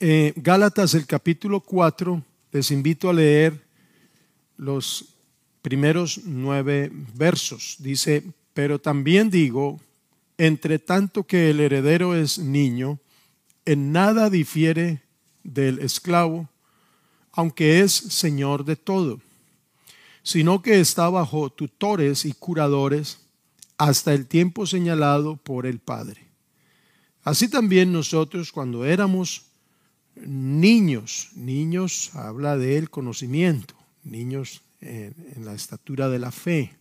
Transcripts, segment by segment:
eh, Gálatas el capítulo 4, les invito a leer los primeros nueve versos. Dice, pero también digo, entre tanto que el heredero es niño, en nada difiere del esclavo, aunque es señor de todo, sino que está bajo tutores y curadores hasta el tiempo señalado por el Padre. Así también nosotros cuando éramos niños, niños habla del conocimiento, niños en, la estatura de la fe,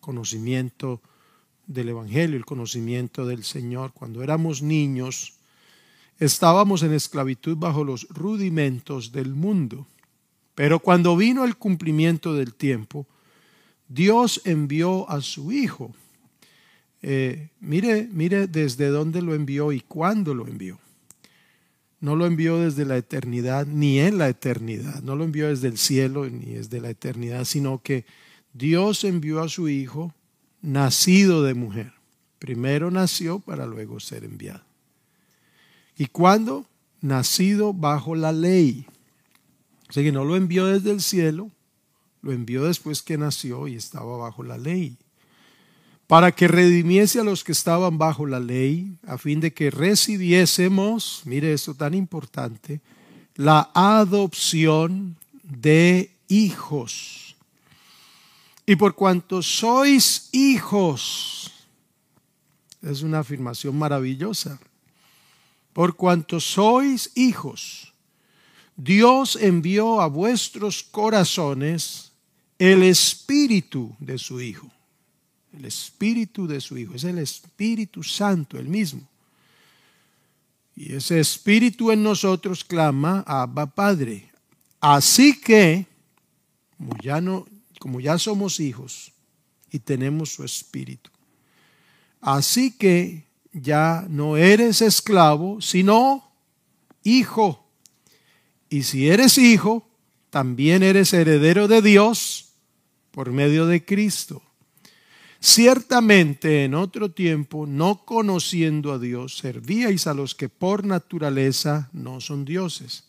conocimiento del Evangelio, el conocimiento del Señor. Cuando éramos niños, estábamos en esclavitud bajo los rudimentos del mundo. Pero cuando vino el cumplimiento del tiempo, Dios envió a su Hijo eh, mire, mire desde dónde lo envió y cuándo lo envió. No lo envió desde la eternidad ni en la eternidad. No lo envió desde el cielo ni desde la eternidad, sino que Dios envió a su Hijo nacido de mujer. Primero nació para luego ser enviado. ¿Y cuándo? Nacido bajo la ley. O sea que no lo envió desde el cielo, lo envió después que nació y estaba bajo la ley para que redimiese a los que estaban bajo la ley, a fin de que recibiésemos, mire esto tan importante, la adopción de hijos. Y por cuanto sois hijos, es una afirmación maravillosa, por cuanto sois hijos, Dios envió a vuestros corazones el espíritu de su Hijo el espíritu de su Hijo, es el Espíritu Santo, el mismo. Y ese espíritu en nosotros clama, Abba Padre. Así que, como ya, como ya somos hijos y tenemos su espíritu, así que ya no eres esclavo, sino hijo. Y si eres hijo, también eres heredero de Dios por medio de Cristo. Ciertamente en otro tiempo, no conociendo a Dios, servíais a los que por naturaleza no son dioses.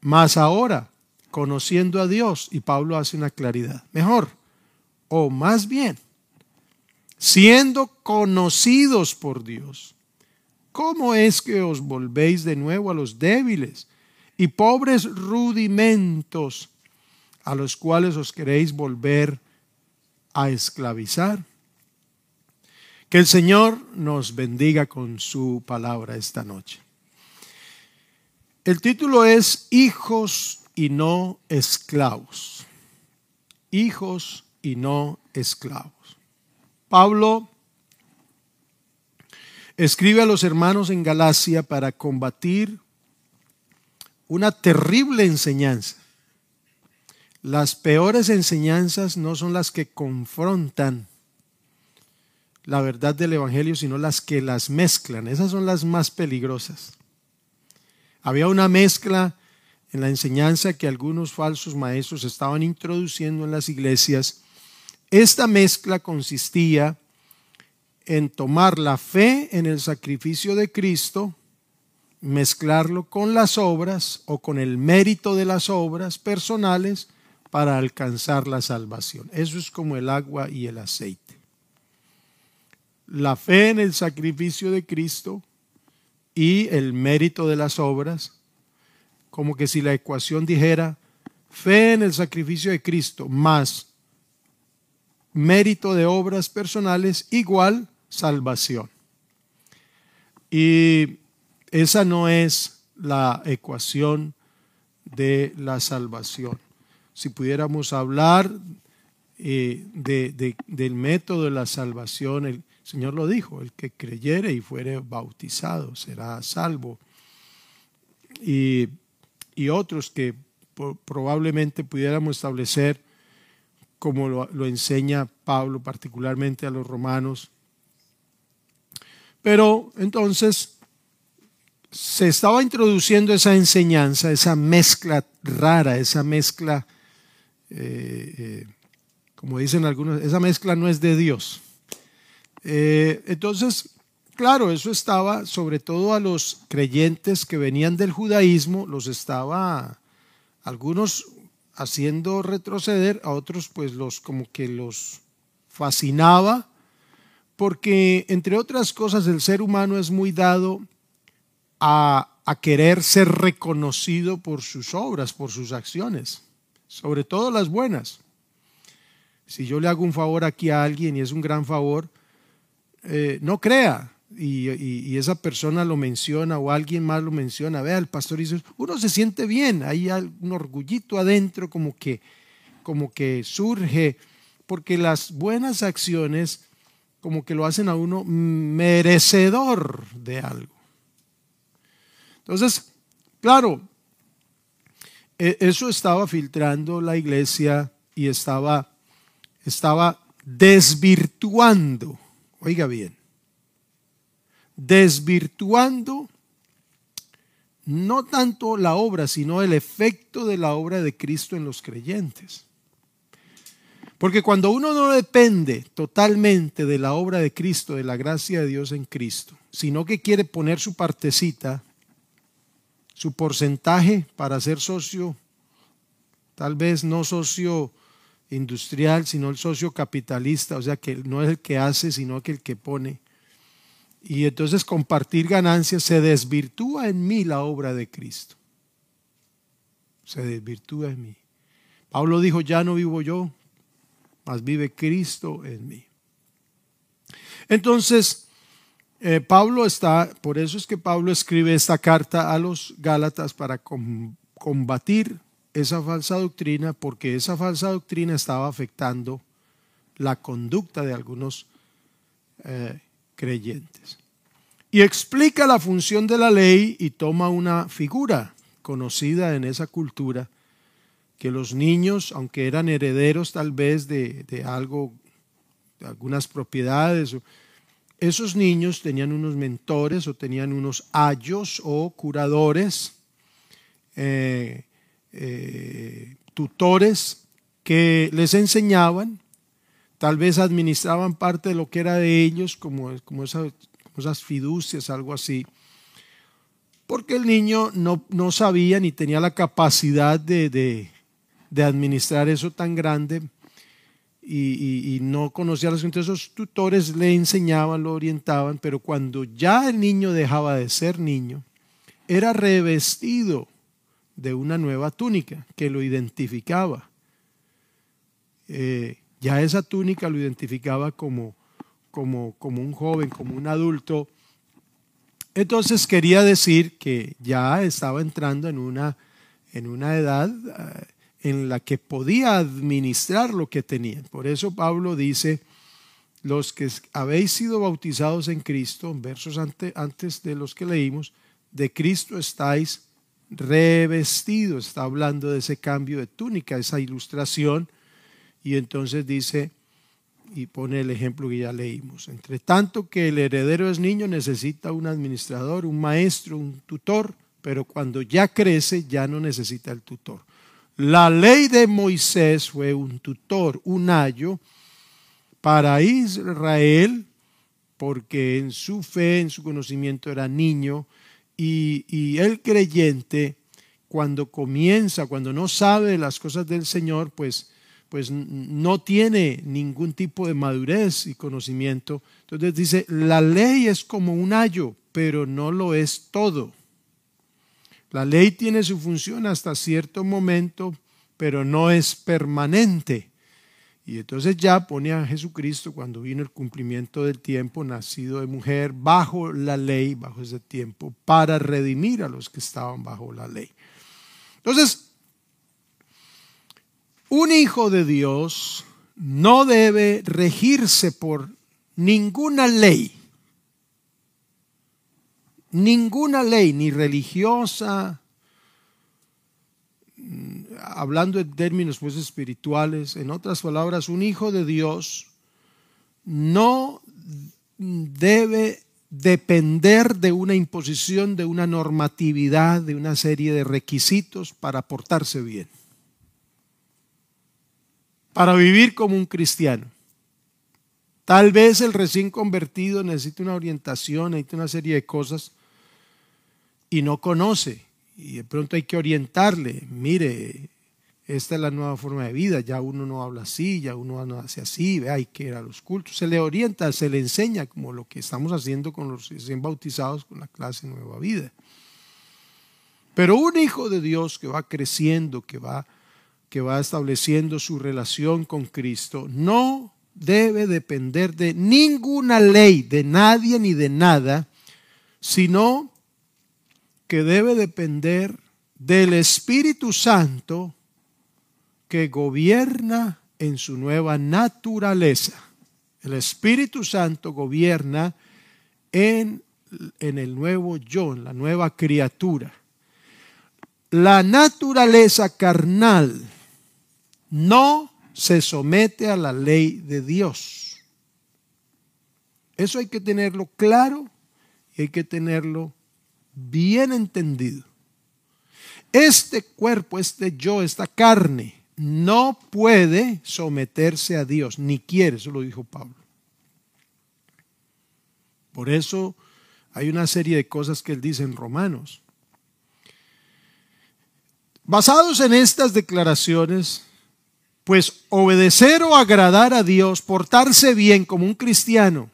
Mas ahora, conociendo a Dios, y Pablo hace una claridad, mejor, o más bien, siendo conocidos por Dios, ¿cómo es que os volvéis de nuevo a los débiles y pobres rudimentos a los cuales os queréis volver a esclavizar. Que el Señor nos bendiga con su palabra esta noche. El título es Hijos y no esclavos. Hijos y no esclavos. Pablo escribe a los hermanos en Galacia para combatir una terrible enseñanza las peores enseñanzas no son las que confrontan la verdad del Evangelio, sino las que las mezclan. Esas son las más peligrosas. Había una mezcla en la enseñanza que algunos falsos maestros estaban introduciendo en las iglesias. Esta mezcla consistía en tomar la fe en el sacrificio de Cristo, mezclarlo con las obras o con el mérito de las obras personales para alcanzar la salvación. Eso es como el agua y el aceite. La fe en el sacrificio de Cristo y el mérito de las obras, como que si la ecuación dijera fe en el sacrificio de Cristo más mérito de obras personales igual salvación. Y esa no es la ecuación de la salvación si pudiéramos hablar eh, del método de la salvación, el Señor lo dijo, el que creyere y fuere bautizado será salvo. Y, otros que probablemente pudiéramos establecer, como lo, lo enseña Pablo particularmente a los romanos. Pero entonces se estaba introduciendo esa enseñanza, esa mezcla rara, esa mezcla eh, eh, como dicen algunos, esa mezcla no es de Dios. Eh, entonces, claro, eso estaba sobre todo a los creyentes que venían del judaísmo, los estaba algunos haciendo retroceder, a otros pues los como que los fascinaba, porque entre otras cosas el ser humano es muy dado a, a querer ser reconocido por sus obras, por sus acciones, sobre todo las buenas. Si yo le hago un favor aquí a alguien y es un gran favor, eh, no crea. Y, esa persona lo menciona o alguien más lo menciona, vea, el pastor dice, uno se siente bien, hay un orgullito adentro como que, como que surge, porque las buenas acciones como que lo hacen a uno merecedor de algo. Entonces, claro, eso estaba filtrando la iglesia y estaba, estaba desvirtuando Oiga bien, desvirtuando no tanto la obra, sino el efecto de la obra de Cristo en los creyentes. Porque cuando uno no depende totalmente de la obra de Cristo, de la gracia de Dios en Cristo, sino que quiere poner su partecita, su porcentaje para ser socio, tal vez no socio industrial, sino el socio capitalista, o sea que no es el que hace, sino que el que pone. Y entonces compartir ganancias se desvirtúa en mí la obra de Cristo. Se desvirtúa en mí. Pablo dijo, ya no vivo yo, mas vive Cristo en mí. Entonces, eh, Pablo está, por eso es que Pablo escribe esta carta a los Gálatas para combatir esa falsa doctrina porque esa falsa doctrina estaba afectando la conducta de algunos eh, creyentes. Y explica la función de la ley y toma una figura conocida en esa cultura, que los niños, aunque eran herederos tal vez de, algo, de algunas propiedades, esos niños tenían unos mentores o tenían unos ayos o curadores eh, eh, tutores que les enseñaban, tal vez administraban parte de lo que era de ellos, como, como, esas, fiducias, algo así, porque el niño no, no sabía ni tenía la capacidad de, de, administrar eso tan grande y, no conocía las Entonces esos tutores le enseñaban, lo orientaban, pero cuando ya el niño dejaba de ser niño, era revestido de una nueva túnica que lo identificaba. Eh, ya esa túnica lo identificaba como, como, como un joven, como un adulto. Entonces quería decir que ya estaba entrando en una, en una edad eh, en la que podía administrar lo que tenía. Por eso Pablo dice, los que habéis sido bautizados en Cristo, versos antes de los que leímos, de Cristo estáis revestido, está hablando de ese cambio de túnica, esa ilustración, y entonces dice, y pone el ejemplo que ya leímos, entre tanto que el heredero es niño necesita un administrador, un maestro, un tutor, pero cuando ya crece ya no necesita el tutor. La ley de Moisés fue un tutor, un ayo para Israel, porque en su fe, en su conocimiento era niño, y, el creyente, cuando comienza, cuando no sabe las cosas del Señor, pues, pues no tiene ningún tipo de madurez y conocimiento. Entonces dice, la ley es como un ayo, pero no lo es todo. La ley tiene su función hasta cierto momento, pero no es permanente. Y entonces ya pone a Jesucristo cuando vino el cumplimiento del tiempo, nacido de mujer, bajo la ley, bajo ese tiempo, para redimir a los que estaban bajo la ley. Entonces, un hijo de Dios no debe regirse por ninguna ley, ninguna ley, ni religiosa, hablando en términos pues espirituales, en otras palabras, un hijo de Dios no debe depender de una imposición, de una normatividad, de una serie de requisitos para portarse bien, para vivir como un cristiano. Tal vez el recién convertido necesita una orientación, necesita una serie de cosas y no conoce. Y de pronto hay que orientarle. Mire, esta es la nueva forma de vida, ya uno no habla así, ya uno no hace así, hay que ir a los cultos. Se le orienta, se le enseña, como lo que estamos haciendo con los recién bautizados con la clase Nueva Vida. Pero un hijo de Dios que va creciendo, que va, que va estableciendo su relación con Cristo, no debe depender de ninguna ley, de nadie ni de nada, sino que debe depender del Espíritu Santo que gobierna en su nueva naturaleza. El Espíritu Santo gobierna en, en el nuevo yo, en la nueva criatura. La naturaleza carnal no se somete a la ley de Dios. Eso hay que tenerlo claro y hay que tenerlo bien entendido. Este cuerpo, este yo, esta carne, no puede someterse a Dios, ni quiere, eso lo dijo Pablo. Por eso hay una serie de cosas que él dice en Romanos. Basados en estas declaraciones, pues obedecer o agradar a Dios, portarse bien como un cristiano,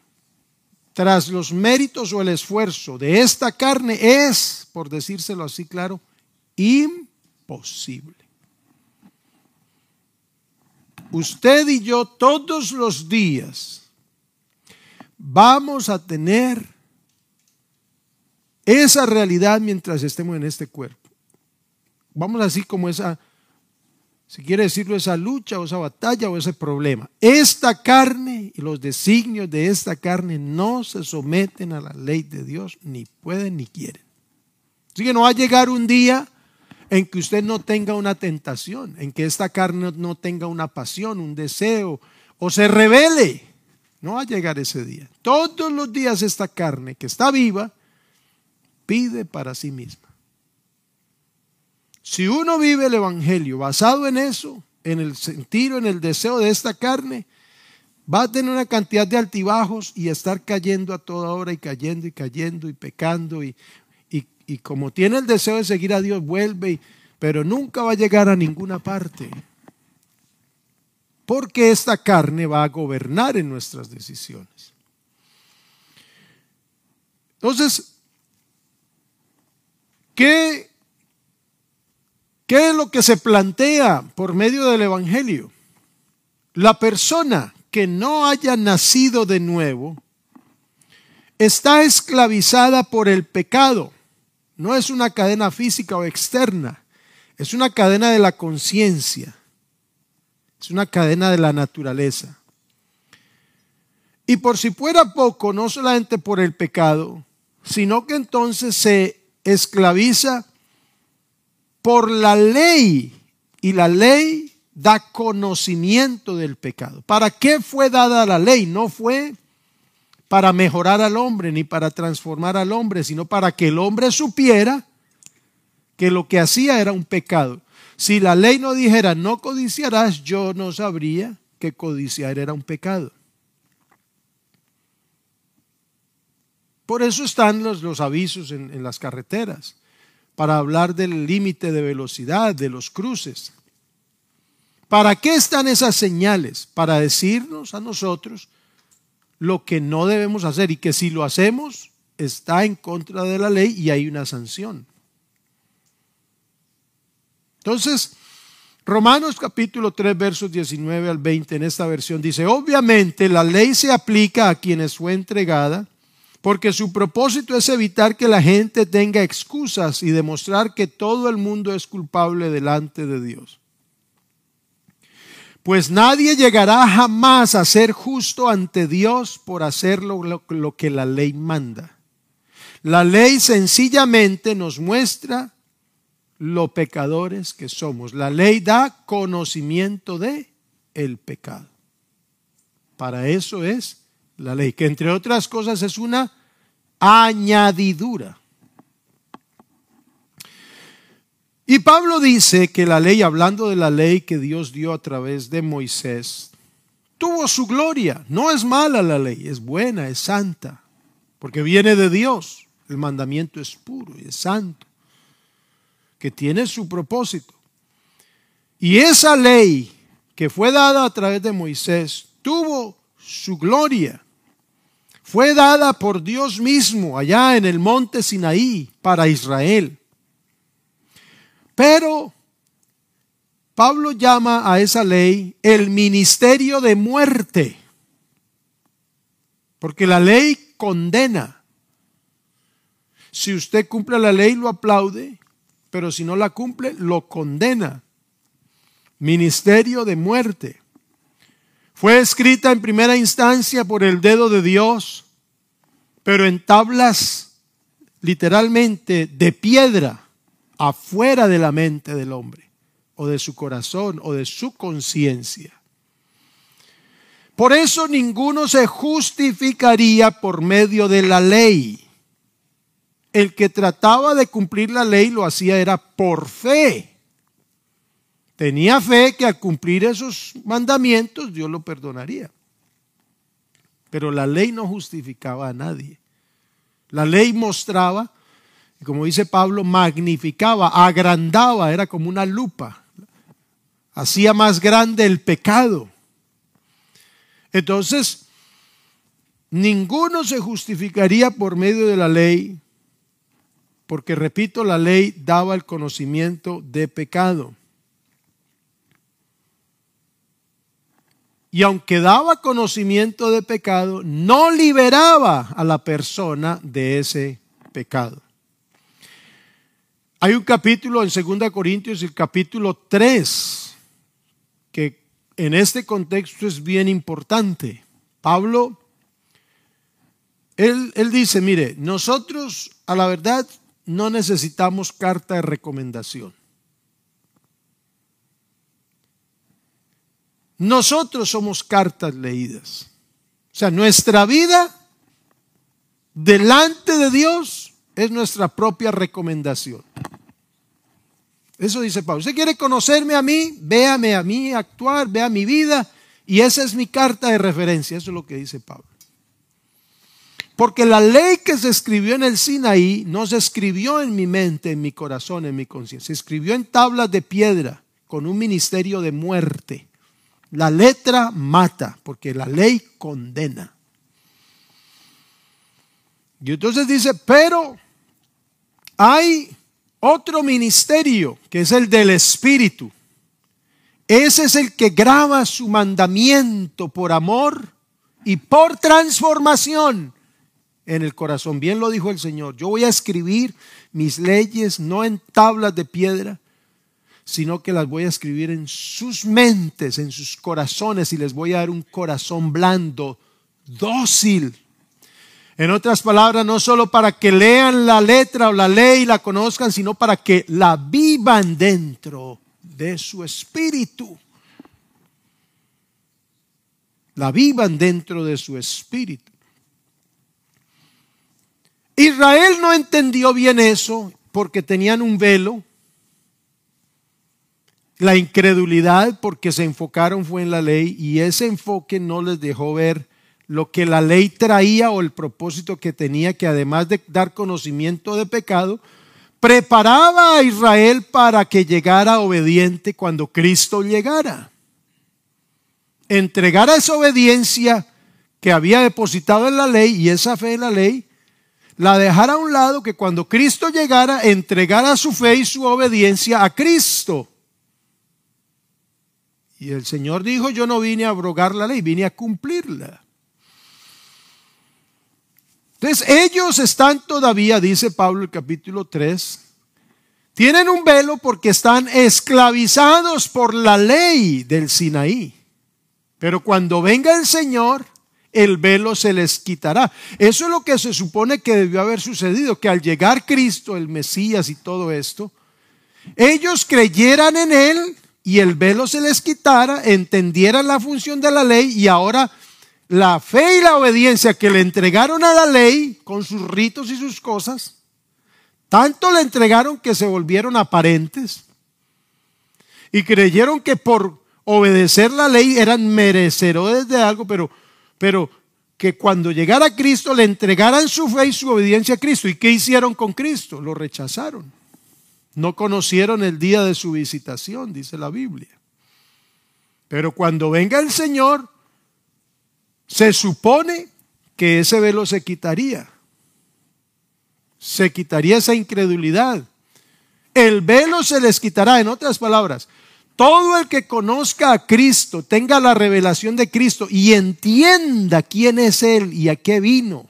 tras los méritos o el esfuerzo de esta carne es, por decírselo así claro, imposible usted y yo todos los días vamos a tener esa realidad mientras estemos en este cuerpo. Vamos así como esa, si quiere decirlo, esa lucha o esa batalla o ese problema. Esta carne y los designios de esta carne no se someten a la ley de Dios, ni pueden ni quieren. Así que no va a llegar un día en que usted no tenga una tentación, en que esta carne no tenga una pasión, un deseo, o se revele. No va a llegar ese día. Todos los días esta carne que está viva pide para sí misma. Si uno vive el Evangelio basado en eso, en el sentido, en el deseo de esta carne, va a tener una cantidad de altibajos y estar cayendo a toda hora y cayendo y cayendo y pecando y y como tiene el deseo de seguir a Dios, vuelve, pero nunca va a llegar a ninguna parte. Porque esta carne va a gobernar en nuestras decisiones. Entonces, ¿qué, ¿qué es lo que se plantea por medio del Evangelio? La persona que no haya nacido de nuevo está esclavizada por el pecado. No es una cadena física o externa, es una cadena de la conciencia, es una cadena de la naturaleza. Y por si fuera poco, no solamente por el pecado, sino que entonces se esclaviza por la ley y la ley da conocimiento del pecado. ¿Para qué fue dada la ley? No fue para mejorar al hombre ni para transformar al hombre, sino para que el hombre supiera que lo que hacía era un pecado. Si la ley no dijera no codiciarás, yo no sabría que codiciar era un pecado. Por eso están los, avisos en las carreteras, para hablar del límite de velocidad, de los cruces. ¿Para qué están esas señales? Para decirnos a nosotros lo que no debemos hacer y que si lo hacemos está en contra de la ley y hay una sanción. Entonces, Romanos capítulo 3 versos 19 al 20 en esta versión dice, obviamente la ley se aplica a quienes fue entregada porque su propósito es evitar que la gente tenga excusas y demostrar que todo el mundo es culpable delante de Dios pues nadie llegará jamás a ser justo ante Dios por hacer lo, que la ley manda. La ley sencillamente nos muestra lo pecadores que somos. La ley da conocimiento de el pecado. Para eso es la ley, que entre otras cosas es una añadidura. Y Pablo dice que la ley, hablando de la ley que Dios dio a través de Moisés, tuvo su gloria. No es mala la ley, es buena, es santa, porque viene de Dios. El mandamiento es puro y es santo, que tiene su propósito. Y esa ley que fue dada a través de Moisés tuvo su gloria. Fue dada por Dios mismo allá en el monte Sinaí para Israel. Pero Pablo llama a esa ley el ministerio de muerte, porque la ley condena. Si usted cumple la ley, lo aplaude, pero si no la cumple, lo condena. Ministerio de muerte. Fue escrita en primera instancia por el dedo de Dios, pero en tablas literalmente de piedra afuera de la mente del hombre, o de su corazón, o de su conciencia. Por eso ninguno se justificaría por medio de la ley. El que trataba de cumplir la ley lo hacía era por fe. Tenía fe que al cumplir esos mandamientos Dios lo perdonaría. Pero la ley no justificaba a nadie. La ley mostraba como dice Pablo, magnificaba, agrandaba, era como una lupa. Hacía más grande el pecado. Entonces, ninguno se justificaría por medio de la ley, porque, repito, la ley daba el conocimiento de pecado. Y aunque daba conocimiento de pecado, no liberaba a la persona de ese pecado. Hay un capítulo en 2 Corintios, el capítulo 3, que en este contexto es bien importante. Pablo, él, él dice, mire, nosotros a la verdad no necesitamos carta de recomendación. Nosotros somos cartas leídas. O sea, nuestra vida delante de Dios es nuestra propia recomendación. Eso dice Pablo. Usted quiere conocerme a mí, véame a mí actuar, vea mi vida, y esa es mi carta de referencia. Eso es lo que dice Pablo. Porque la ley que se escribió en el Sinaí no se escribió en mi mente, en mi corazón, en mi conciencia. Se escribió en tablas de piedra con un ministerio de muerte. La letra mata, porque la ley condena. Y entonces dice, pero hay otro ministerio que es el del Espíritu. Ese es el que graba su mandamiento por amor y por transformación en el corazón. Bien lo dijo el Señor. Yo voy a escribir mis leyes no en tablas de piedra, sino que las voy a escribir en sus mentes, en sus corazones y les voy a dar un corazón blando, dócil en otras palabras, no solo para que lean la letra o la ley y la conozcan, sino para que la vivan dentro de su espíritu. La vivan dentro de su espíritu. Israel no entendió bien eso porque tenían un velo. La incredulidad porque se enfocaron fue en la ley y ese enfoque no les dejó ver lo que la ley traía o el propósito que tenía, que además de dar conocimiento de pecado, preparaba a Israel para que llegara obediente cuando Cristo llegara. Entregara esa obediencia que había depositado en la ley y esa fe en la ley, la dejara a un lado que cuando Cristo llegara entregara su fe y su obediencia a Cristo. Y el Señor dijo, yo no vine a abrogar la ley, vine a cumplirla. Entonces ellos están todavía, dice Pablo el capítulo 3, tienen un velo porque están esclavizados por la ley del Sinaí. Pero cuando venga el Señor, el velo se les quitará. Eso es lo que se supone que debió haber sucedido, que al llegar Cristo, el Mesías y todo esto, ellos creyeran en Él y el velo se les quitara, entendieran la función de la ley y ahora la fe y la obediencia que le entregaron a la ley con sus ritos y sus cosas, tanto le entregaron que se volvieron aparentes y creyeron que por obedecer la ley, eran merecedores de algo, pero, pero que cuando llegara Cristo le entregaran su fe y su obediencia a Cristo. ¿Y qué hicieron con Cristo? Lo rechazaron. No conocieron el día de su visitación, dice la Biblia. Pero cuando venga el Señor, se supone que ese velo se quitaría. Se quitaría esa incredulidad. El velo se les quitará. En otras palabras, todo el que conozca a Cristo, tenga la revelación de Cristo y entienda quién es Él y a qué vino.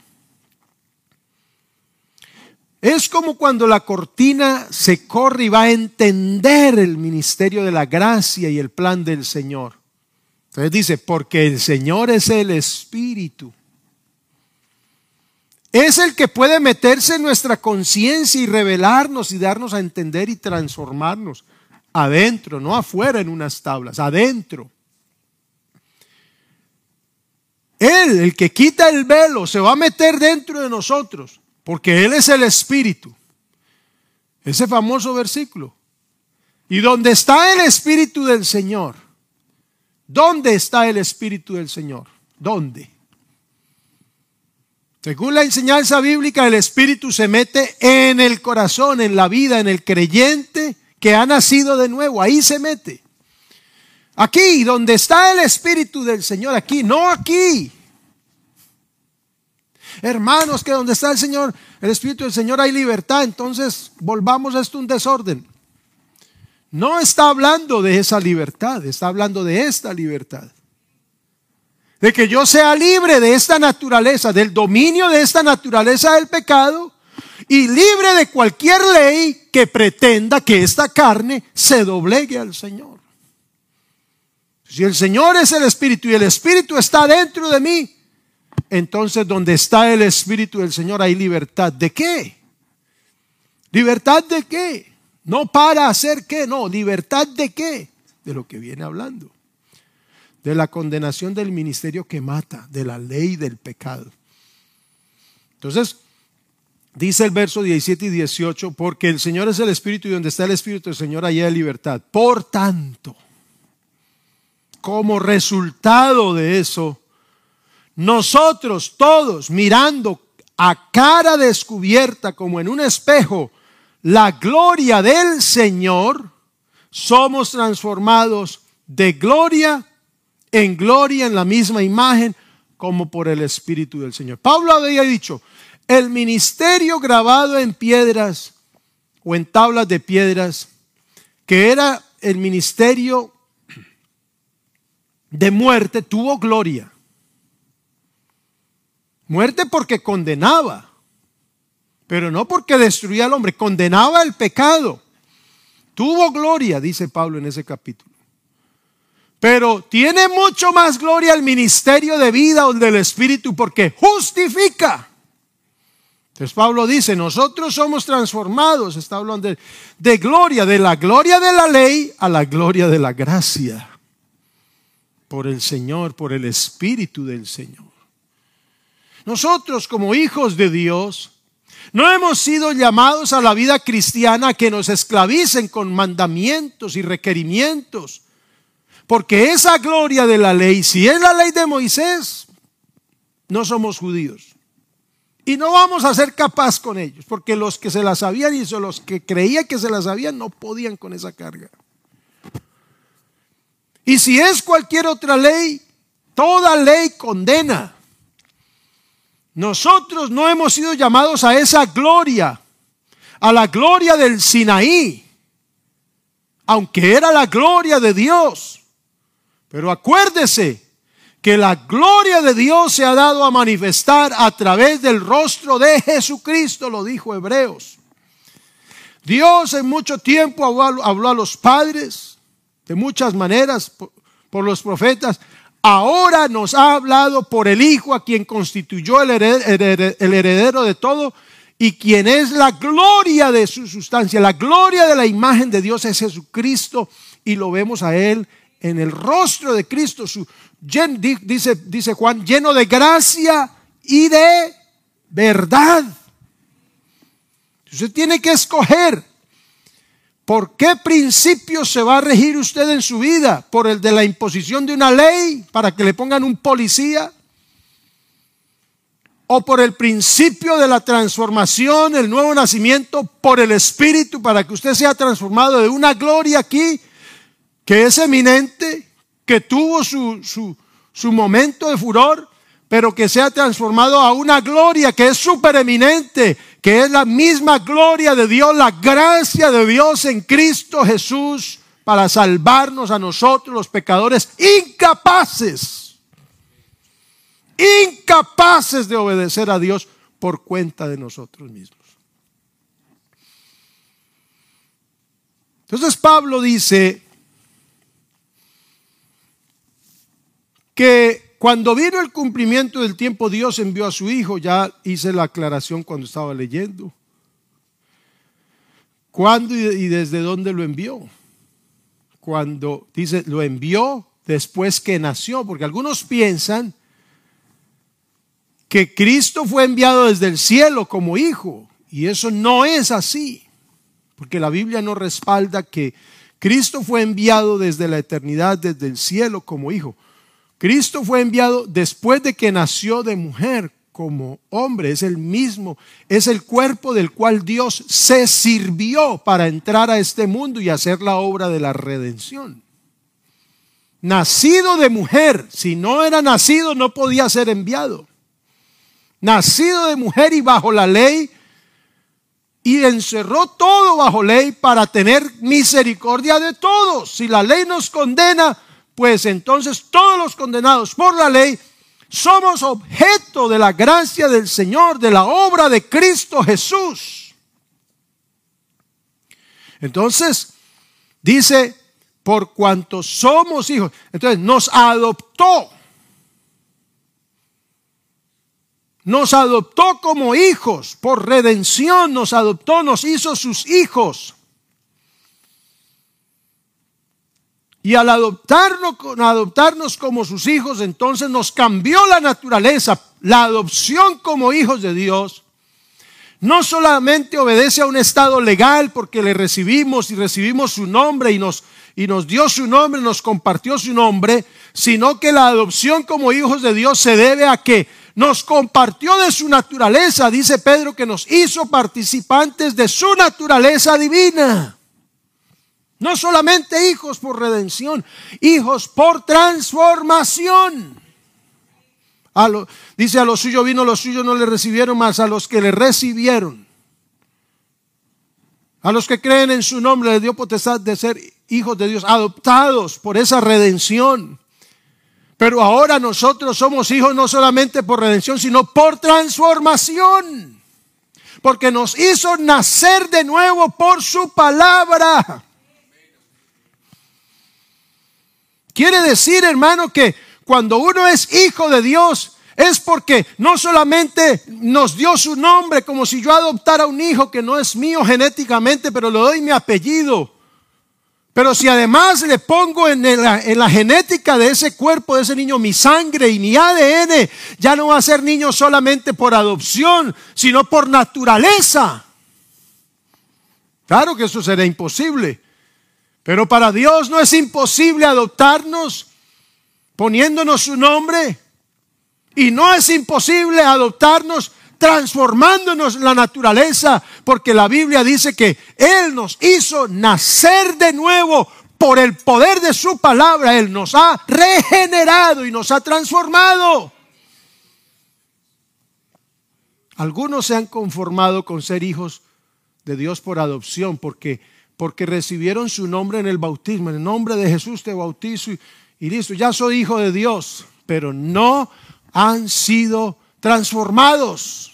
Es como cuando la cortina se corre y va a entender el ministerio de la gracia y el plan del Señor. Entonces dice, porque el Señor es el Espíritu. Es el que puede meterse en nuestra conciencia y revelarnos y darnos a entender y transformarnos adentro, no afuera en unas tablas, adentro. Él, el que quita el velo, se va a meter dentro de nosotros, porque Él es el Espíritu. Ese famoso versículo. Y donde está el Espíritu del Señor, ¿dónde está el Espíritu del Señor? ¿Dónde? Según la enseñanza bíblica, el Espíritu se mete en el corazón, en la vida, en el creyente que ha nacido de nuevo, ahí se mete. Aquí, donde está el Espíritu del Señor, aquí, no aquí. Hermanos, que donde está el Señor, el Espíritu del Señor hay libertad, entonces volvamos a esto un desorden. No está hablando de esa libertad, está hablando de esta libertad. De que yo sea libre de esta naturaleza, del dominio de esta naturaleza del pecado y libre de cualquier ley que pretenda que esta carne se doblegue al Señor. Si el Señor es el Espíritu y el Espíritu está dentro de mí, entonces donde está el Espíritu del Señor hay libertad. ¿De qué? ¿Libertad de qué? No para hacer qué, no, libertad de qué? De lo que viene hablando. De la condenación del ministerio que mata, de la ley del pecado. Entonces, Dice el verso 17 y 18, porque el Señor es el Espíritu y donde está el Espíritu del Señor, allá hay libertad. Por tanto, como resultado de eso, nosotros todos mirando a cara descubierta como en un espejo la gloria del Señor, somos transformados de gloria en gloria en la misma imagen como por el Espíritu del Señor. Pablo había dicho, el ministerio grabado en piedras o en tablas de piedras, que era el ministerio de muerte, tuvo gloria. Muerte porque condenaba, pero no porque destruía al hombre, condenaba el pecado. Tuvo gloria, dice Pablo en ese capítulo. Pero tiene mucho más gloria el ministerio de vida o del Espíritu porque justifica. Entonces Pablo dice, nosotros somos transformados, está hablando de, de, gloria, de la gloria de la ley a la gloria de la gracia, por el Señor, por el Espíritu del Señor. Nosotros como hijos de Dios, no hemos sido llamados a la vida cristiana que nos esclavicen con mandamientos y requerimientos, porque esa gloria de la ley, si es la ley de Moisés, no somos judíos. Y no vamos a ser capaz con ellos, porque los que se la sabían y los que creían que se la sabían no podían con esa carga. Y si es cualquier otra ley, toda ley condena. Nosotros no hemos sido llamados a esa gloria, a la gloria del Sinaí, aunque era la gloria de Dios. Pero acuérdese, que la gloria de Dios se ha dado a manifestar a través del rostro de Jesucristo, lo dijo Hebreos. Dios en mucho tiempo habló, a los padres de muchas maneras por, los profetas. Ahora nos ha hablado por el Hijo a quien constituyó el heredero de todo y quien es la gloria de su sustancia. La gloria de la imagen de Dios es Jesucristo y lo vemos a Él en el rostro de Cristo, su, dice, dice Juan, lleno de gracia y de verdad. Usted tiene que escoger ¿Por qué principio se va a regir usted en su vida? ¿Por el de la imposición de una ley para que le pongan un policía? ¿O por el principio de la transformación, el nuevo nacimiento por el Espíritu para que usted sea transformado de una gloria aquí que es eminente, que tuvo su, su, su momento de furor, pero que sea transformado a una gloria que es supereminente, que es la misma gloria de Dios, la gracia de Dios en Cristo Jesús para salvarnos a nosotros los pecadores incapaces, incapaces de obedecer a Dios por cuenta de nosotros mismos. Entonces Pablo dice que cuando vino el cumplimiento del tiempo, Dios envió a su Hijo. Ya hice la aclaración cuando estaba leyendo. ¿Cuándo y desde dónde lo envió? Cuando dice, lo envió después que nació, porque algunos piensan que Cristo fue enviado desde el cielo como hijo, y eso no es así, porque la Biblia no respalda que Cristo fue enviado desde la eternidad, desde el cielo como hijo. Cristo fue enviado después de que nació de mujer como hombre, es el mismo, es el cuerpo del cual Dios se sirvió para entrar a este mundo y hacer la obra de la redención. Nacido de mujer, si no era nacido no podía ser enviado. Nacido de mujer y bajo la ley, y encerró todo bajo ley para tener misericordia de todos. Si la ley nos condena, pues entonces todos los condenados por la ley somos objeto de la gracia del Señor, de la obra de Cristo Jesús. Entonces, dice, por cuanto somos hijos, entonces nos adoptó. Nos adoptó como hijos, por redención nos adoptó, nos hizo sus hijos. Y al adoptarnos, adoptarnos como sus hijos, entonces nos cambió la naturaleza. La adopción como hijos de Dios no solamente obedece a un estado legal porque le recibimos y recibimos su nombre y nos, y nos dio su nombre, nos compartió su nombre, sino que la adopción como hijos de Dios se debe a que nos compartió de su naturaleza, dice Pedro, que nos hizo participantes de su naturaleza divina. No solamente hijos por redención, hijos por transformación. dice a los suyos vino, los suyos no le recibieron más, a los que le recibieron. A los que creen en su nombre le dio potestad de ser hijos de Dios, adoptados por esa redención. Pero ahora nosotros somos hijos no solamente por redención, sino por transformación. Porque nos hizo nacer de nuevo por su palabra. Quiere decir, hermano, que cuando uno es hijo de Dios, es porque no solamente nos dio su nombre, como si yo adoptara un hijo que no es mío genéticamente, pero le doy mi apellido. Pero si además le pongo en la, en la, genética de ese cuerpo, de ese niño, mi sangre y mi ADN, ya no va a ser niño solamente por adopción, sino por naturaleza. Claro que eso será imposible. Pero para Dios no es imposible adoptarnos poniéndonos su nombre. Y no es imposible adoptarnos transformándonos la naturaleza, porque la Biblia dice que Él nos hizo nacer de nuevo por el poder de su palabra. Él nos ha regenerado y nos ha transformado. Algunos se han conformado con ser hijos de Dios por adopción, porque porque recibieron su nombre en el bautismo. En el nombre de Jesús te bautizo y, listo, ya soy hijo de Dios, pero no han sido transformados.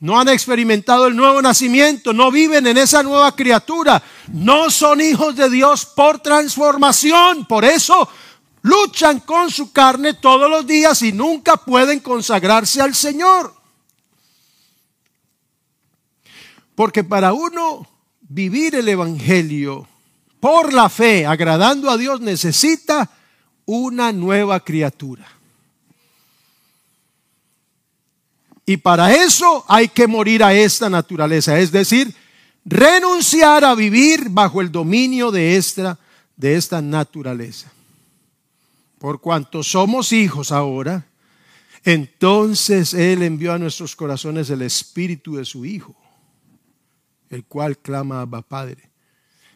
No han experimentado el nuevo nacimiento, no viven en esa nueva criatura, no son hijos de Dios por transformación. Por eso luchan con su carne todos los días y nunca pueden consagrarse al Señor. Porque para uno vivir el Evangelio por la fe, agradando a Dios, necesita una nueva criatura. Y para eso hay que morir a esta naturaleza, es decir, renunciar a vivir bajo el dominio de esta, de esta naturaleza. Por cuanto somos hijos ahora, entonces Él envió a nuestros corazones el espíritu de su Hijo, el cual clama Abba Padre.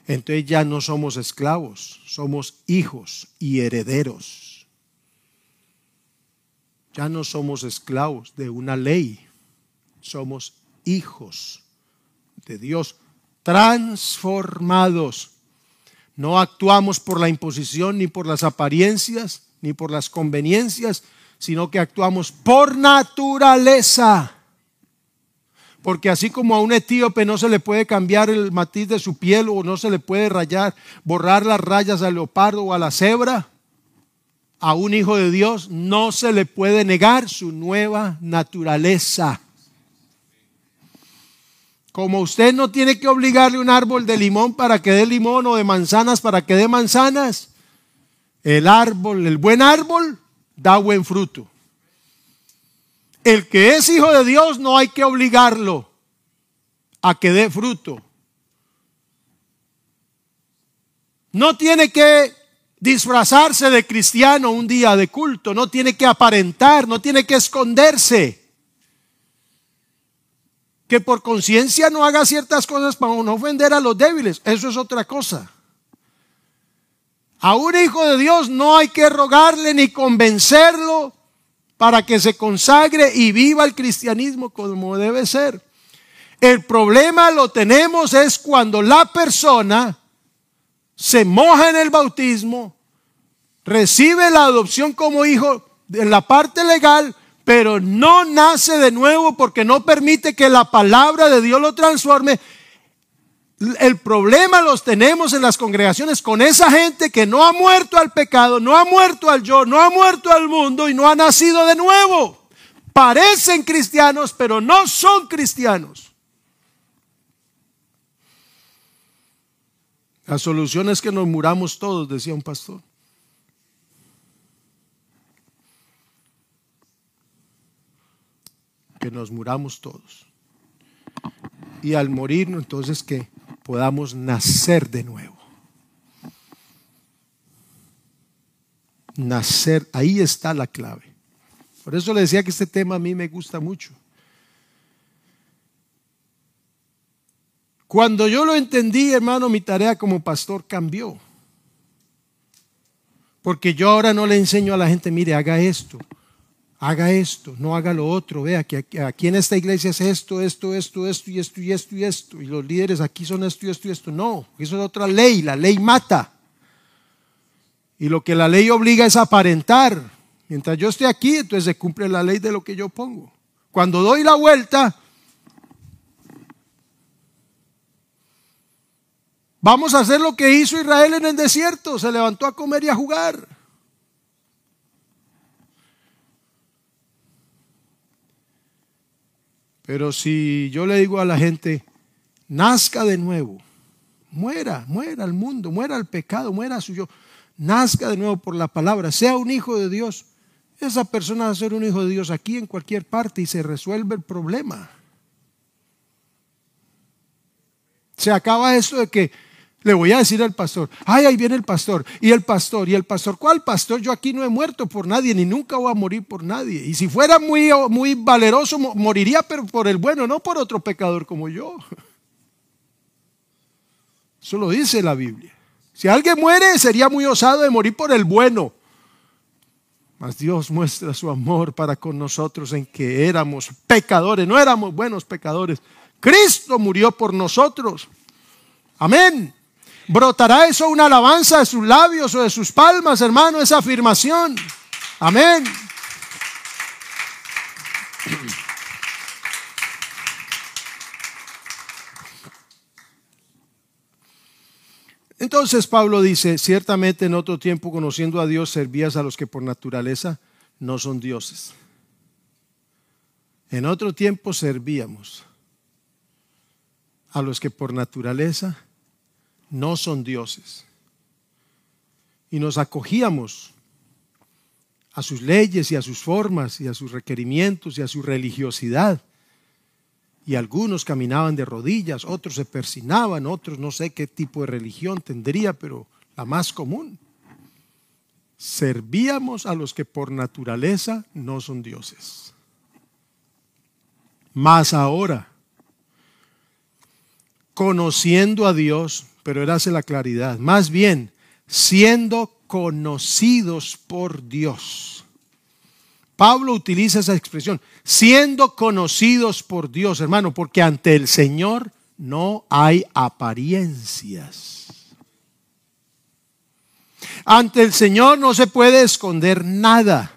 Entonces ya no somos esclavos, somos hijos y herederos. Ya no somos esclavos de una ley, somos hijos de Dios, transformados. No actuamos por la imposición, ni por las apariencias, ni por las conveniencias, sino que actuamos por naturaleza. Porque así como a un etíope no se le puede cambiar el matiz de su piel o no se le puede rayar, borrar las rayas al leopardo o a la cebra, a un hijo de Dios no se le puede negar su nueva naturaleza. Como usted no tiene que obligarle un árbol de limón para que dé limón o de manzanas para que dé manzanas, el árbol, el buen árbol, da buen fruto. El que es hijo de Dios no hay que obligarlo a que dé fruto. No tiene que disfrazarse de cristiano un día de culto, no tiene que aparentar, no tiene que esconderse que por conciencia no haga ciertas cosas para no ofender a los débiles. Eso es otra cosa. A un hijo de Dios no hay que rogarle ni convencerlo para que se consagre y viva el cristianismo como debe ser. El problema lo tenemos es cuando la persona se moja en el bautismo, recibe la adopción como hijo en la parte legal, pero no nace de nuevo porque no permite que la palabra de Dios lo transforme. El problema los tenemos en las congregaciones con esa gente que no ha muerto al pecado, no ha muerto al yo, no ha muerto al mundo y no ha nacido de nuevo. Parecen cristianos, pero no son cristianos. La solución es que nos muramos todos, decía un pastor. que nos muramos todos. Y al morirnos, entonces que podamos nacer de nuevo. Nacer, ahí está la clave. Por eso le decía que este tema a mí me gusta mucho. Cuando yo lo entendí, hermano, mi tarea como pastor cambió. Porque yo ahora no le enseño a la gente, mire, haga esto haga esto, no haga lo otro, vea que aquí en esta iglesia es esto, esto, esto, esto y esto y esto y esto, y los líderes aquí son esto y esto y esto. No, eso es otra ley, la ley mata. Y lo que la ley obliga es aparentar. Mientras yo esté aquí, entonces se cumple la ley de lo que yo pongo. Cuando doy la vuelta, vamos a hacer lo que hizo Israel en el desierto, se levantó a comer y a jugar. Pero si yo le digo a la gente, nazca de nuevo, muera, muera al mundo, muera al pecado, muera a su yo, nazca de nuevo por la palabra, sea un hijo de Dios, esa persona va a ser un hijo de Dios aquí en cualquier parte y se resuelve el problema. Se acaba esto de que le voy a decir al pastor, ay, ahí viene el pastor, y el pastor, y el pastor, ¿cuál pastor? Yo aquí no he muerto por nadie, ni nunca voy a morir por nadie. Y si fuera muy, muy valeroso, moriría pero por el bueno, no por otro pecador como yo. Eso lo dice la Biblia. Si alguien muere, sería muy osado de morir por el bueno. Mas Dios muestra su amor para con nosotros en que éramos pecadores, no éramos buenos pecadores. Cristo murió por nosotros. Amén. ¿Brotará eso una alabanza de sus labios o de sus palmas, hermano? Esa afirmación. Amén. Entonces Pablo dice, ciertamente en otro tiempo conociendo a Dios servías a los que por naturaleza no son dioses. En otro tiempo servíamos a los que por naturaleza no son dioses. Y nos acogíamos a sus leyes y a sus formas y a sus requerimientos y a su religiosidad. y algunos caminaban de rodillas, otros se persinaban, otros no sé qué tipo de religión tendría, pero la más común. Servíamos a los que por naturaleza no son dioses. Más ahora, conociendo a Dios, pero era la claridad, más bien siendo conocidos por Dios. Pablo utiliza esa expresión, siendo conocidos por Dios, hermano, porque ante el Señor no hay apariencias. Ante el Señor no se puede esconder nada.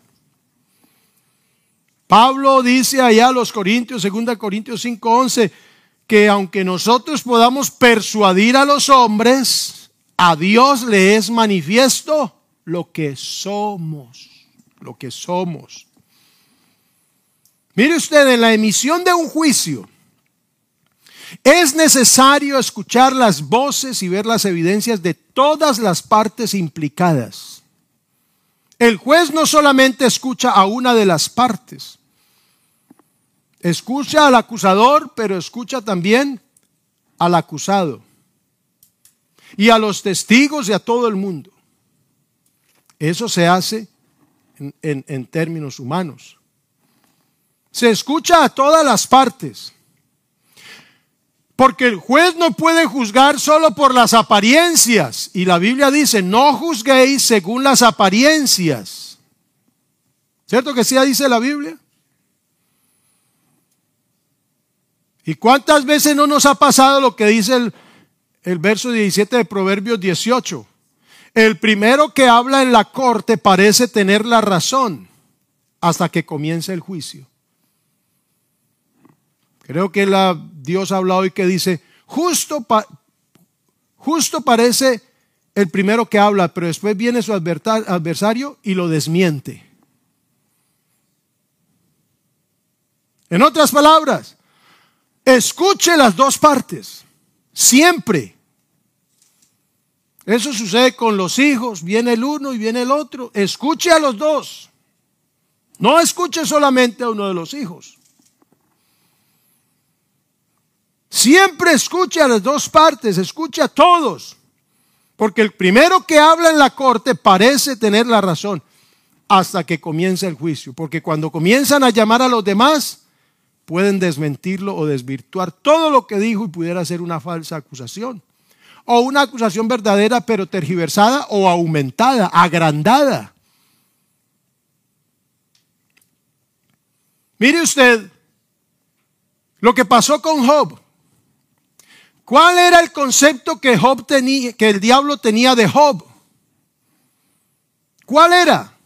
Pablo dice allá a los Corintios, 2 Corintios 5:11, que aunque nosotros podamos persuadir a los hombres, a Dios le es manifiesto lo que somos, lo que somos. Mire usted, en la emisión de un juicio es necesario escuchar las voces y ver las evidencias de todas las partes implicadas. El juez no solamente escucha a una de las partes, escucha al acusador, pero escucha también al acusado y a los testigos y a todo el mundo. Eso se hace en, en términos humanos. Se escucha a todas las partes. Porque el juez no puede juzgar solo por las apariencias. Y la Biblia dice, no juzguéis según las apariencias. ¿Cierto que sí dice la Biblia? ¿Y cuántas veces no nos ha pasado lo que dice el, verso 17 de Proverbios 18? El primero que habla en la corte parece tener la razón hasta que comience el juicio. Creo que Dios ha hablado y que dice, justo parece el primero que habla, pero después viene su adversario y lo desmiente. En otras palabras, escuche las dos partes, siempre. Eso sucede con los hijos, viene el uno y viene el otro. Escuche a los dos. No escuche solamente a uno de los hijos. Siempre escucha a las dos partes, escucha a todos. Porque el primero que habla en la corte parece tener la razón hasta que comienza el juicio. Porque cuando comienzan a llamar a los demás, pueden desmentirlo o desvirtuar todo lo que dijo y pudiera ser una falsa acusación. O una acusación verdadera pero tergiversada o aumentada, agrandada. Mire usted lo que pasó con Job. ¿Cuál era el concepto que Job tenía, que el diablo tenía de Job? ¿Cuál era?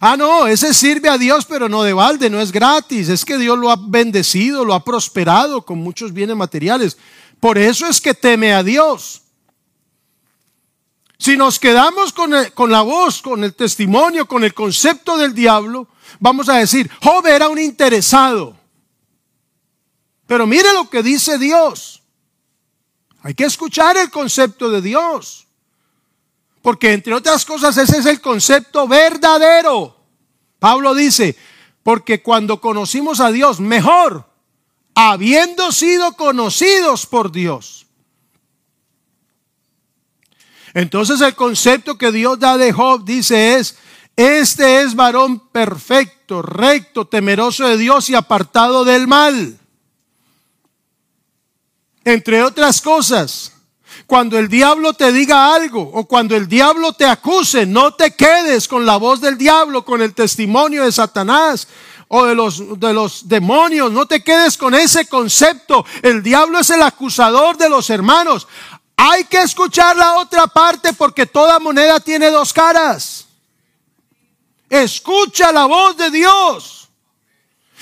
Ah, no, ese sirve a Dios, pero no de balde, no es gratis. Es que Dios lo ha bendecido, lo ha prosperado con muchos bienes materiales. Por eso es que teme a Dios. Si nos quedamos con, con, la voz, con el testimonio, con el concepto del diablo, vamos a decir, Job era un interesado. Pero mire lo que dice Dios. Hay que escuchar el concepto de Dios. Porque entre otras cosas ese es el concepto verdadero. Pablo dice, porque cuando conocimos a Dios, mejor, habiendo sido conocidos por Dios. Entonces el concepto que Dios da de Job dice es, este es varón perfecto, recto, temeroso de Dios y apartado del mal. Entre otras cosas, cuando el diablo te diga algo o cuando el diablo te acuse, no te quedes con la voz del diablo, con el testimonio de Satanás o de los, de los demonios. No te quedes con ese concepto. El diablo es el acusador de los hermanos. Hay que escuchar la otra parte porque toda moneda tiene dos caras. Escucha la voz de Dios.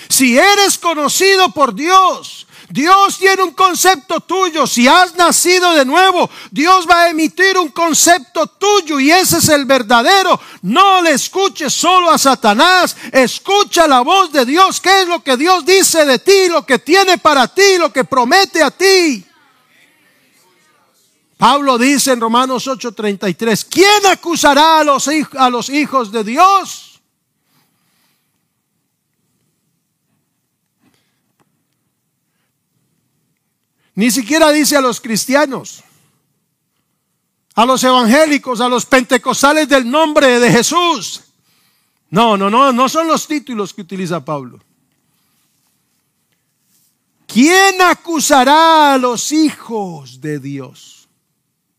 Si eres conocido por Dios, Dios tiene un concepto tuyo. Si has nacido de nuevo, Dios va a emitir un concepto tuyo y ese es el verdadero. No le escuches solo a Satanás. Escucha la voz de Dios. ¿Qué es lo que Dios dice de ti? Lo que tiene para ti, lo que promete a ti. Pablo dice en Romanos 8:33, ¿quién acusará a los, a los hijos de Dios? Ni siquiera dice a los cristianos, a los evangélicos, a los pentecostales del nombre de Jesús. No, no, no, no son los títulos que utiliza Pablo. ¿Quién acusará a los hijos de Dios?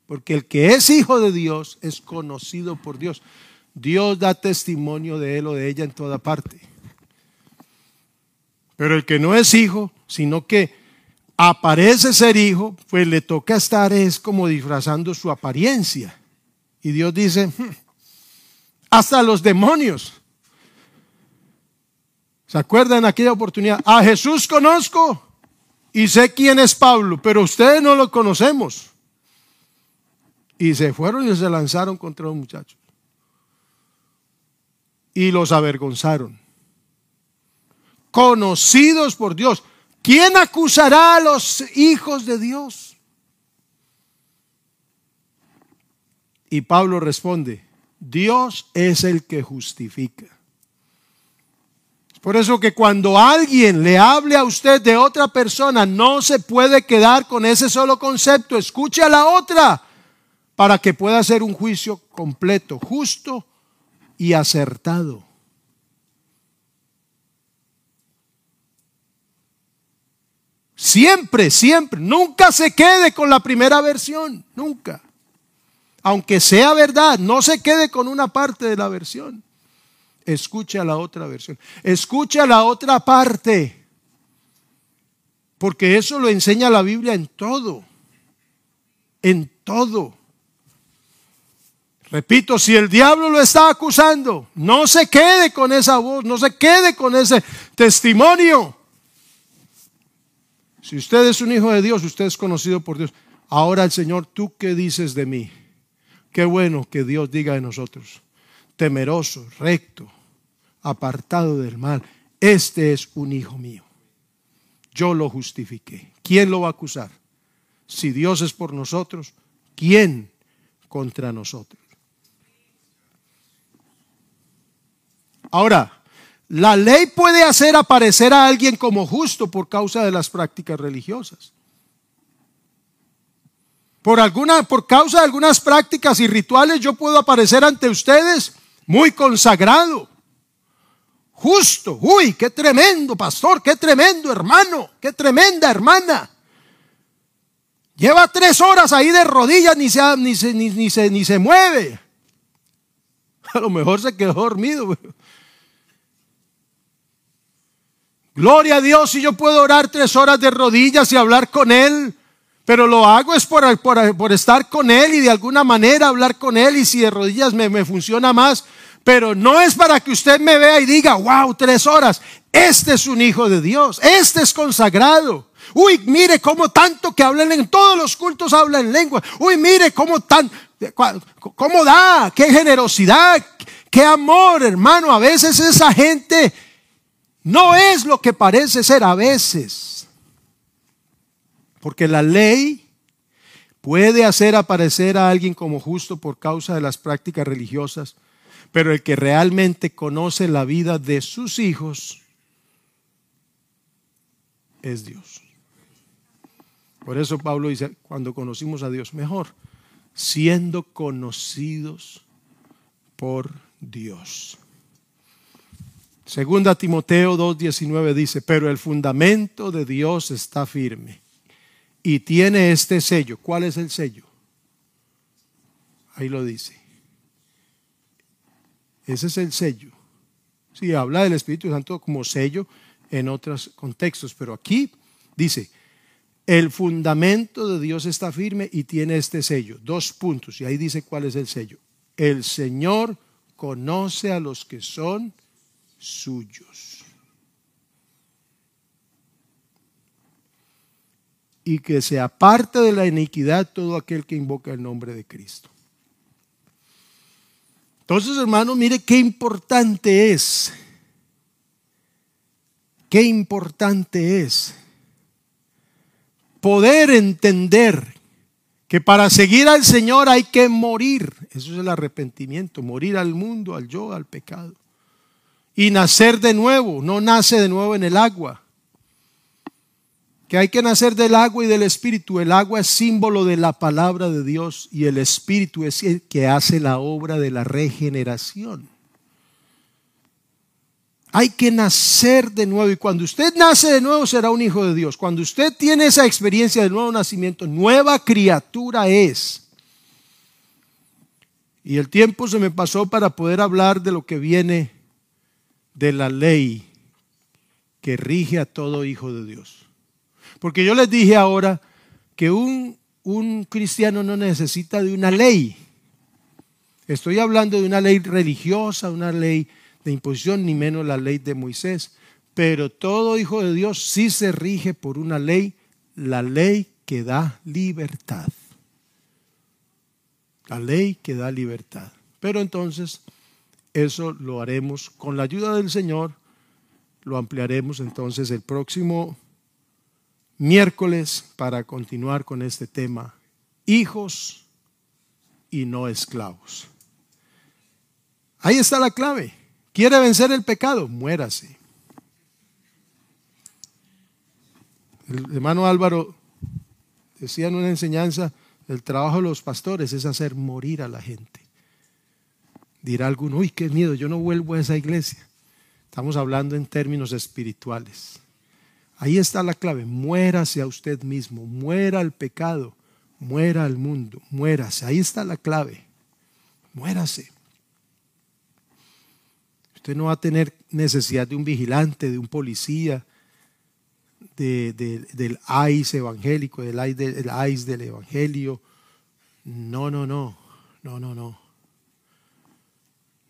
Porque el que es hijo de Dios es conocido por Dios. Dios da testimonio de él o de ella en toda parte. Pero el que no es hijo, sino que aparece ser hijo, pues le toca estar es como disfrazando su apariencia. Y Dios dice, hmm, hasta los demonios. ¿Se acuerdan aquella oportunidad? A Jesús conozco y sé quién es Pablo, pero ustedes no lo conocemos. Y se fueron y se lanzaron contra los muchachos. Y los avergonzaron. Conocidos por Dios. ¿Quién acusará a los hijos de Dios? Y Pablo responde, Dios es el que justifica. Por eso que cuando alguien le hable a usted de otra persona, no se puede quedar con ese solo concepto. Escuche a la otra para que pueda hacer un juicio completo, justo y acertado. Siempre, siempre. Nunca se quede con la primera versión. Nunca. Aunque sea verdad, no se quede con una parte de la versión. Escuche a la otra versión. Escuche a la otra parte. Porque eso lo enseña la Biblia en todo. En todo. Repito, si el diablo lo está acusando, no se quede con esa voz, no se quede con ese testimonio. Si usted es un hijo de Dios, usted es conocido por Dios. Ahora el Señor, ¿tú qué dices de mí? Qué bueno que Dios diga de nosotros. Temeroso, recto, apartado del mal. Este es un hijo mío. Yo lo justifiqué. ¿Quién lo va a acusar? Si Dios es por nosotros, ¿quién contra nosotros? Ahora, la ley puede hacer aparecer a alguien como justo por causa de las prácticas religiosas. Por, alguna, por causa de algunas prácticas y rituales yo puedo aparecer ante ustedes muy consagrado, justo. Uy, qué tremendo pastor, qué tremendo hermano, qué tremenda hermana. Lleva tres horas ahí de rodillas, ni se, ni se, ni, se, ni se mueve. A lo mejor se quedó dormido. Gloria a Dios si yo puedo orar tres horas de rodillas y hablar con Él. Pero lo hago es por, estar con Él y de alguna manera hablar con Él. Y si de rodillas me, funciona más. Pero no es para que usted me vea y diga, wow, tres horas. Este es un hijo de Dios. Este es consagrado. Uy, mire cómo tanto que hablan en todos los cultos habla en lengua. Uy, mire cómo tan, cómo da, qué generosidad, qué amor, hermano. A veces esa gente no es lo que parece ser a veces. Porque la ley puede hacer aparecer a alguien como justo por causa de las prácticas religiosas, pero el que realmente conoce la vida de sus hijos es Dios. Por eso Pablo dice, cuando conocimos a Dios, mejor, siendo conocidos por Dios. Segunda Timoteo 2.19 dice, pero el fundamento de Dios está firme y tiene este sello. ¿Cuál es el sello? Ahí lo dice. Ese es el sello. Sí, habla del Espíritu Santo como sello en otros contextos, pero aquí dice, el fundamento de Dios está firme y tiene este sello. Dos puntos, y ahí dice cuál es el sello. El Señor conoce a los que son suyos. Y que se aparte de la iniquidad todo aquel que invoca el nombre de Cristo. Entonces, hermano, mire qué importante es. Qué importante es poder entender que para seguir al Señor hay que morir. Eso es el arrepentimiento, morir al mundo, al yo, al pecado y nacer de nuevo, no nace de nuevo en el agua. que hay que nacer del agua y del espíritu. El agua es símbolo de la palabra de Dios y el espíritu es el que hace la obra de la regeneración. Hay que nacer de nuevo y cuando usted nace de nuevo será un hijo de Dios. Cuando usted tiene esa experiencia del nuevo nacimiento, nueva criatura es. Y el tiempo se me pasó para poder hablar de lo que viene de la ley que rige a todo hijo de Dios. Porque yo les dije ahora que un, un cristiano no necesita de una ley. Estoy hablando de una ley religiosa, una ley de imposición, ni menos la ley de Moisés. Pero todo hijo de Dios sí se rige por una ley, la ley que da libertad. La ley que da libertad. Pero entonces eso lo haremos con la ayuda del Señor. Lo ampliaremos entonces el próximo miércoles para continuar con este tema. Hijos y no esclavos. Ahí está la clave. ¿Quiere vencer el pecado? Muérase. El hermano Álvaro decía en una enseñanza, el trabajo de los pastores es hacer morir a la gente. Dirá alguno, uy, qué miedo, yo no vuelvo a esa iglesia. Estamos hablando en términos espirituales. Ahí está la clave, muérase a usted mismo, muera al pecado, muera al mundo, muérase. Ahí está la clave, muérase. Usted no va a tener necesidad de un vigilante, de un policía, del AIS evangélico, del AIS, del AIS del evangelio. No, no, no, no, no, no.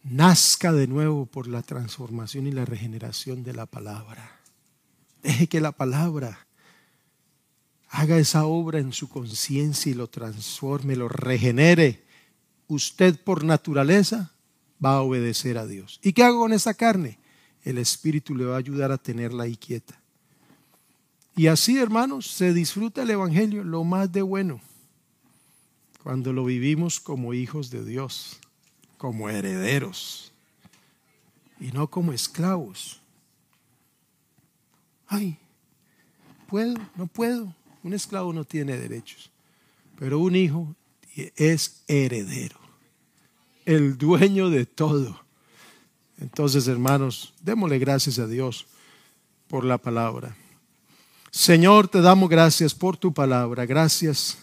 Nazca de nuevo por la transformación y la regeneración de la palabra. Deje que la palabra haga esa obra en su conciencia y lo transforme, lo regenere. Usted por naturaleza va a obedecer a Dios. ¿Y qué hago con esa carne? El Espíritu le va a ayudar a tenerla ahí quieta. Y así, hermanos, se disfruta el Evangelio, lo más de bueno, cuando lo vivimos como hijos de Dios, como herederos, y no como esclavos. Ay, puedo, no puedo. Un esclavo no tiene derechos, pero un hijo es heredero el dueño de todo. Entonces, hermanos, démosle gracias a Dios por la palabra. Señor, te damos gracias por tu palabra. Gracias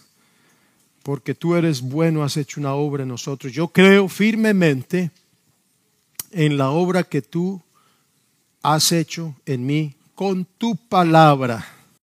porque tú eres bueno, has hecho una obra en nosotros. Yo creo firmemente en la obra que tú has hecho en mí con tu palabra.